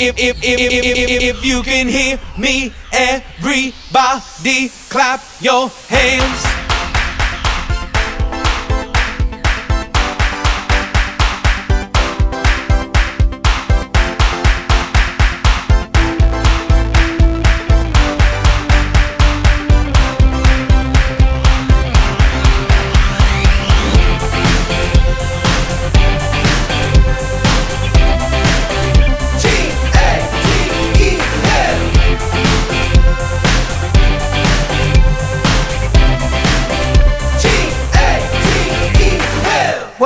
If, if, if, if, if, if you can hear me, everybody clap your hands.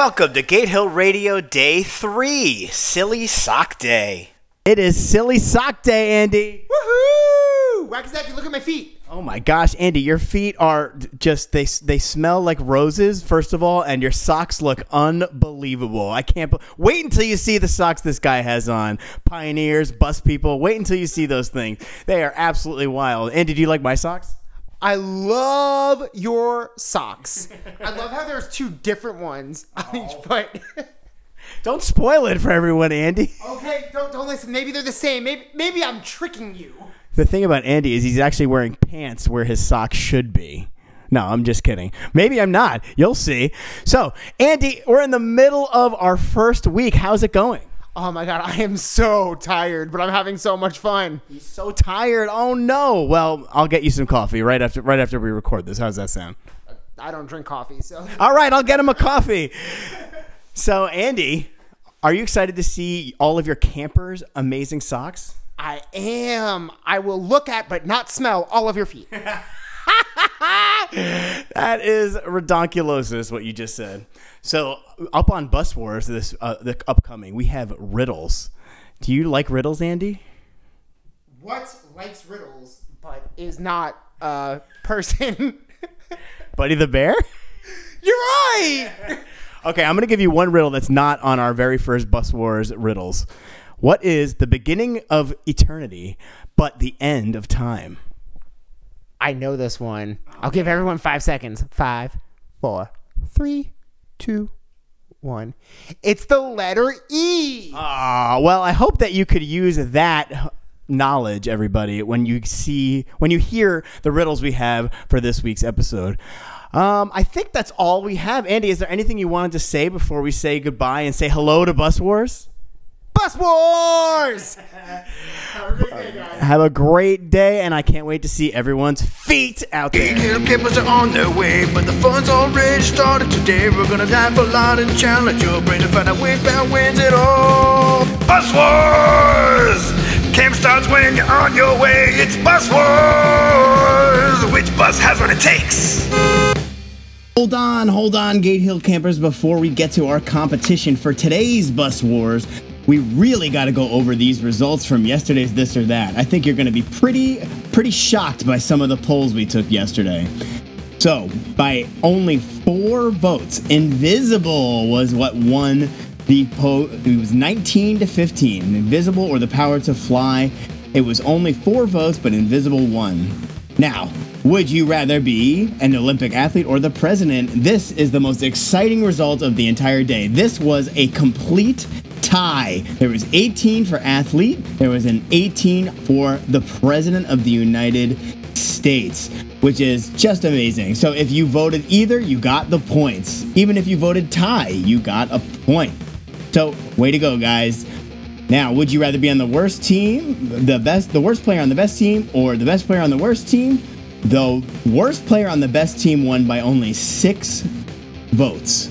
Welcome to Gate Hill Radio Day 3, Silly Sock Day. It is Silly Sock Day, Andy. Woohoo! Wackazaki, look at my feet. Oh my gosh, Andy, your feet are just they they smell like roses first of all, and your socks look unbelievable. I can't be- wait until you see the socks this guy has on. Pioneers, bus people. Wait until you see those things. They are absolutely wild. Andy, do you like my socks? I love your socks. I love how there's two different ones on oh. each foot. Don't spoil it for everyone, Andy. okay, don't don't listen. Maybe they're the same. Maybe maybe I'm tricking you. The thing about Andy is he's actually wearing pants where his socks should be. No, I'm just kidding. Maybe I'm not. You'll see. So, Andy, we're in the middle of our first week. How's it going? Oh my god, I am so tired, but I'm having so much fun. He's so tired. Oh no. Well, I'll get you some coffee right after right after we record this. How's that sound? I don't drink coffee, so All right, I'll get him a coffee. So, Andy, are you excited to see all of your campers' amazing socks? I am. I will look at but not smell all of your feet. That is redonkulosis, what you just said. So, up on Bus Wars, this uh, the upcoming, we have riddles. Do you like riddles, Andy? what likes riddles but is not a person? Buddy the Bear? You're right. Okay, I'm going to give you one riddle that's not on our very first Bus Wars riddles. What is the beginning of eternity, but the end of time? I know this one. I'll give everyone five seconds. Five, four, three, two, one. It's the letter E. Ah, well, I hope that you could use that knowledge, everybody, when you see, when you hear the riddles we have for this week's episode. Um, I think that's all we have. Andy, is there anything you wanted to say before we say goodbye and say hello to Bus Wars? Bus Wars. Have a great day, and I can't wait to see everyone's feet out there. Hill campers are on their way, but the fun's already started today. We're gonna laugh a lot and challenge your brain to find out which band wins it all. Bus Wars! Camp starts when you're on your way. It's Bus Wars! Which bus has what it takes? Hold on, hold on, Gate Hill campers. Before we get to our competition for today's Bus Wars, we really got to go over these results from yesterday's This or That. I think you're going to be pretty, pretty shocked by some of the polls we took yesterday. So, by only four votes, Invisible was what won the poll. It was 19 to 15. Invisible or the power to fly. It was only four votes, but Invisible won. Now, would you rather be an Olympic athlete or the president? This is the most exciting result of the entire day. This was a complete tie. There was 18 for athlete, there was an 18 for the president of the United States, which is just amazing. So if you voted either, you got the points. Even if you voted tie, you got a point. So, way to go, guys. Now, would you rather be on the worst team, the best, the worst player on the best team, or the best player on the worst team? The worst player on the best team won by only six votes.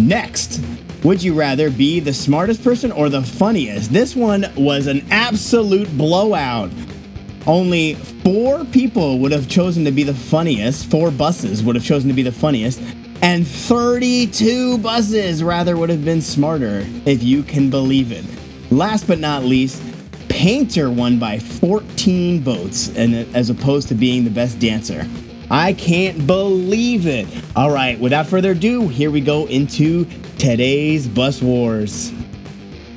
Next, would you rather be the smartest person or the funniest? This one was an absolute blowout. Only four people would have chosen to be the funniest, four buses would have chosen to be the funniest, and 32 buses rather would have been smarter, if you can believe it. Last but not least, Painter won by 14 votes, and as opposed to being the best dancer. I can't believe it. All right, without further ado, here we go into today's Bus Wars.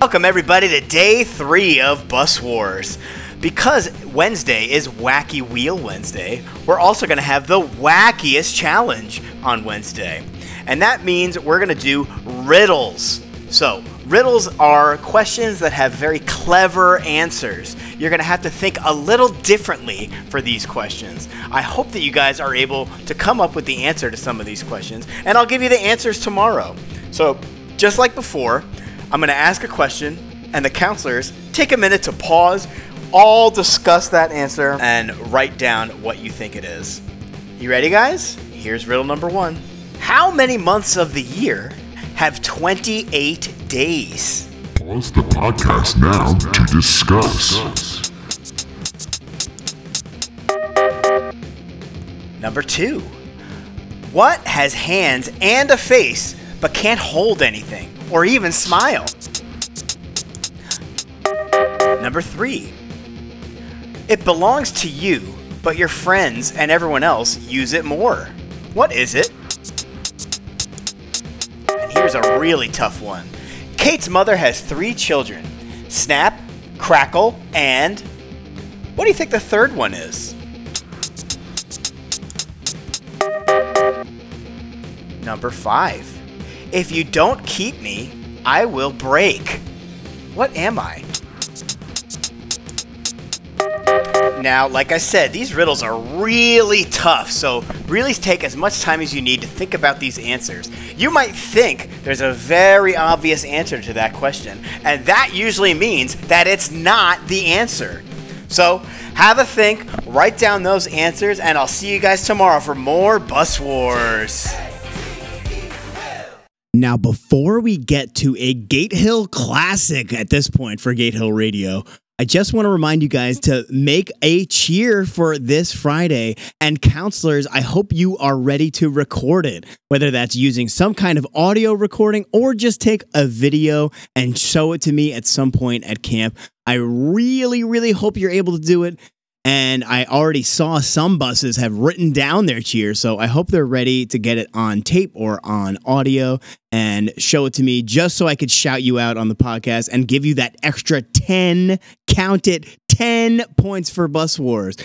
Welcome, everybody, to day three of Bus Wars. Because Wednesday is Wacky Wheel Wednesday, we're also going to have the wackiest challenge on Wednesday. And that means we're going to do riddles. So, riddles are questions that have very clever answers. You're going to have to think a little differently for these questions. I hope that you guys are able to come up with the answer to some of these questions, and I'll give you the answers tomorrow. So, just like before, I'm going to ask a question, and the counselors take a minute to pause, all discuss that answer, and write down what you think it is. You ready, guys? Here's riddle number one How many months of the year have 28 days? Pause the podcast now to discuss. Number two What has hands and a face but can't hold anything or even smile? Number three It belongs to you, but your friends and everyone else use it more. What is it? And here's a really tough one. Kate's mother has three children Snap, Crackle, and. What do you think the third one is? Number five. If you don't keep me, I will break. What am I? Now, like I said, these riddles are really tough, so really take as much time as you need to think about these answers. You might think there's a very obvious answer to that question, and that usually means that it's not the answer. So, have a think, write down those answers, and I'll see you guys tomorrow for more Bus Wars. Now, before we get to a Gate Hill classic at this point for Gate Hill Radio, I just want to remind you guys to make a cheer for this Friday. And counselors, I hope you are ready to record it, whether that's using some kind of audio recording or just take a video and show it to me at some point at camp. I really, really hope you're able to do it. And I already saw some buses have written down their cheer, so I hope they're ready to get it on tape or on audio and show it to me just so I could shout you out on the podcast and give you that extra 10, count it, 10 points for Bus Wars.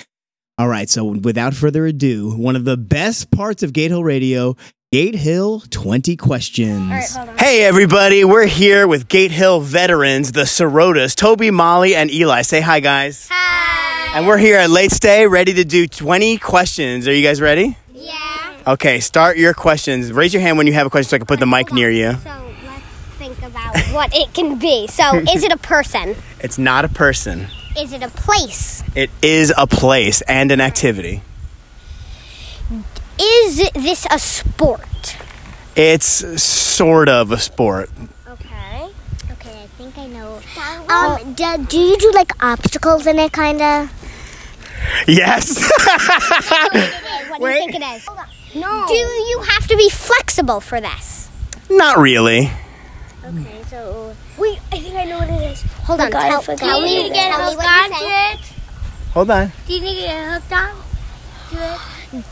All right, so without further ado, one of the best parts of Gate Hill Radio, Gate Hill 20 questions. Hey, everybody, we're here with Gate Hill veterans, the Sorotas, Toby, Molly, and Eli. Say hi, guys. Hi. And we're here at Late Stay, ready to do 20 questions. Are you guys ready? Yeah. Okay, start your questions. Raise your hand when you have a question so I can put the mic near you. So let's think about what it can be. So, is it a person? It's not a person, Is it a place? it is a place and an activity. Is this a sport? It's sort of a sport. Okay. Okay, I think I know. Um, do, do you do like obstacles in it, kind of? Yes. What do you think it is? No. Do you have to be flexible for this? not really. Okay, so wait, I think I know what it is. Hold on, God, I tell, forgot tell what me, it is. tell me what you say. Hold on. Do you need to get hooked on? Do it.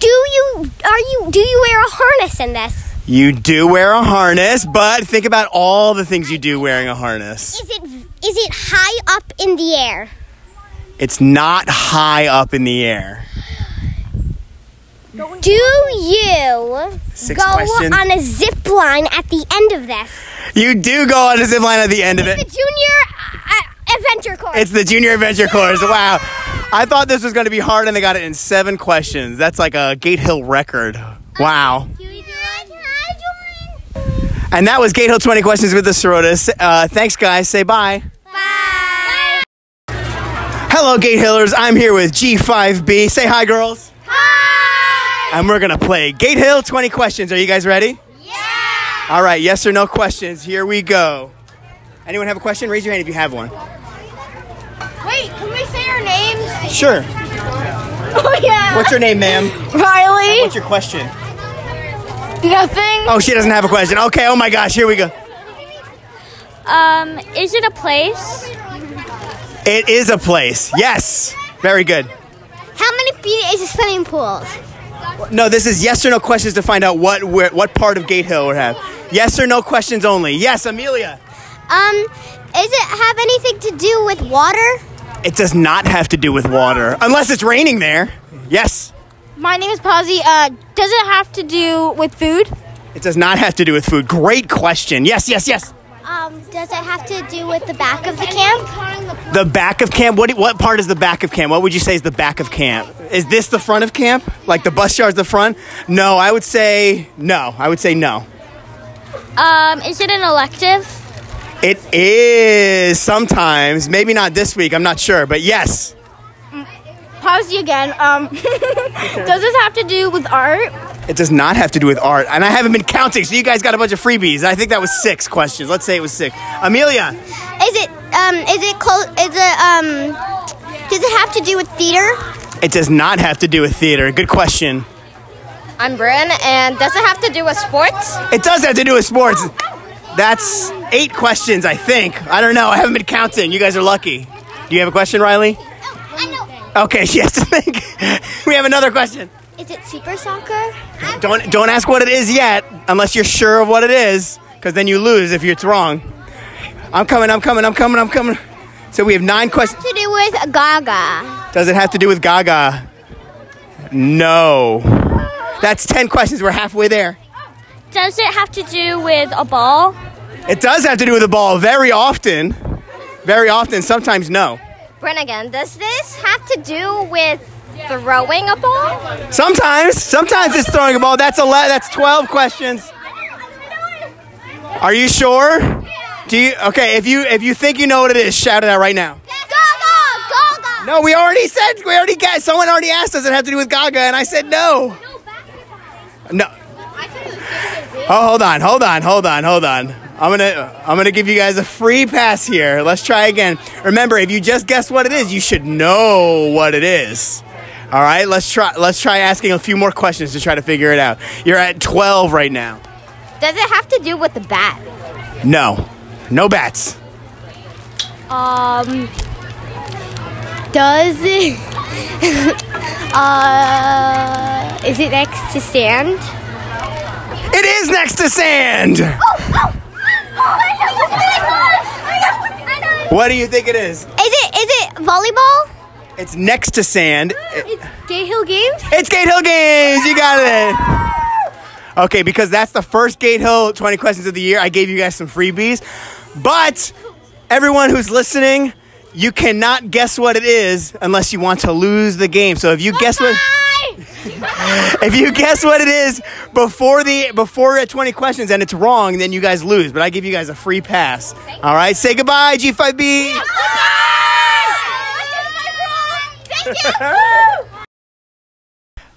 Do you are you do you wear a harness in this? You do wear a harness, but think about all the things you do wearing a harness. Is it is it high up in the air? It's not high up in the air. Do you Six go on a zip line at the end of this? You do go on a zip line at the end of it. It's the junior uh, adventure course. It's the junior adventure course. Wow. I thought this was going to be hard and they got it in seven questions. That's like a Gate Hill record. Wow. Do we do Can it? I join? And that was Gate Hill 20 questions with the Sorotas. Uh, thanks, guys. Say. Bye. Hello, Gate Hillers. I'm here with G5B. Say hi, girls. Hi. And we're going to play Gate Hill 20 questions. Are you guys ready? Yeah. All right, yes or no questions. Here we go. Anyone have a question? Raise your hand if you have one. Wait, can we say our names? Sure. Oh yeah. What's your name, ma'am? Riley? What's your question? Nothing. Oh, she doesn't have a question. Okay, oh my gosh, here we go. Um, is it a place? It is a place. Yes. Very good. How many feet is a swimming pool? No, this is yes or no questions to find out what where, what part of Gate Hill we have. Yes or no questions only. Yes, Amelia. Um, is it have anything to do with water? It does not have to do with water unless it's raining there. Yes. My name is Posy. Uh, does it have to do with food? It does not have to do with food. Great question. Yes, yes, yes. Um, does it have to do with the back of the camp? The back of camp. What what part is the back of camp? What would you say is the back of camp? Is this the front of camp? Like the bus yard's the front? No, I would say no. I would say no. Um, is it an elective? It is sometimes, maybe not this week. I'm not sure, but yes. Posy again. Um, does this have to do with art? It does not have to do with art, and I haven't been counting. So you guys got a bunch of freebies. I think that was six questions. Let's say it was six. Amelia, Is it um? Is it close? Is it um? Does it have to do with theater? it does not have to do with theater. Good question. I'm Bryn, and does it have to do with sports? It does have to do with sports. That's eight questions, I think. I don't know. I haven't been counting. You guys are lucky. Do you have a question, Riley? I know. Okay, she has to think. we have another question. Is it super soccer? Don't don't ask what it is yet, unless you're sure of what it is, because then you lose if it's wrong. I'm coming. I'm coming. I'm coming. I'm coming. So we have nine questions. To do with Gaga. Does it have to do with Gaga? No. That's ten questions. We're halfway there. Does it have to do with a ball? It does have to do with a ball very often. Very often. Sometimes no. Bryn again. Does this have to do with throwing a ball? Sometimes. Sometimes it's throwing a ball. That's a That's twelve questions. Are you sure? Do you? Okay. If you if you think you know what it is, shout it out right now. Gaga! Gaga! No, we already said we already got. Someone already asked us. It have to do with Gaga, and I said no. No. Oh, hold on, hold on, hold on, hold on. I'm gonna I'm gonna give you guys a free pass here. Let's try again. Remember, if you just guess what it is, you should know what it is. All right, let's try let's try asking a few more questions to try to figure it out. You're at 12 right now. Does it have to do with the bat? No, no bats. Um, does it? uh, is it next to sand? It is next to sand. What do you think it is? Is it is it volleyball? It's next to sand. It's Gate Hill Games? It's Gate Hill Games. You got it. Okay, because that's the first Gate Hill 20 questions of the year. I gave you guys some freebies. But everyone who's listening, you cannot guess what it is unless you want to lose the game. So if you guess what if you guess what it is before the before at 20 questions and it's wrong, then you guys lose. But I give you guys a free pass. All right, say goodbye, G5B.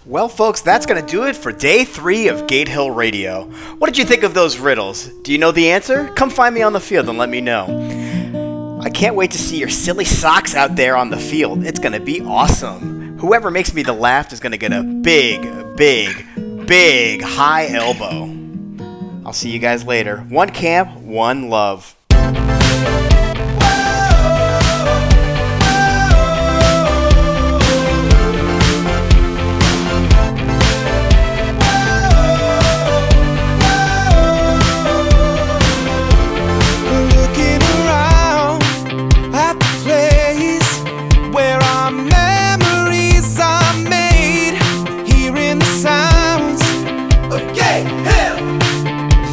Well, folks, that's going to do it for day three of Gate Hill Radio. What did you think of those riddles? Do you know the answer? Come find me on the field and let me know. I can't wait to see your silly socks out there on the field. It's going to be awesome. Whoever makes me the laugh is going to get a big, big, big high elbow. I'll see you guys later. One camp, one love.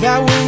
Of gay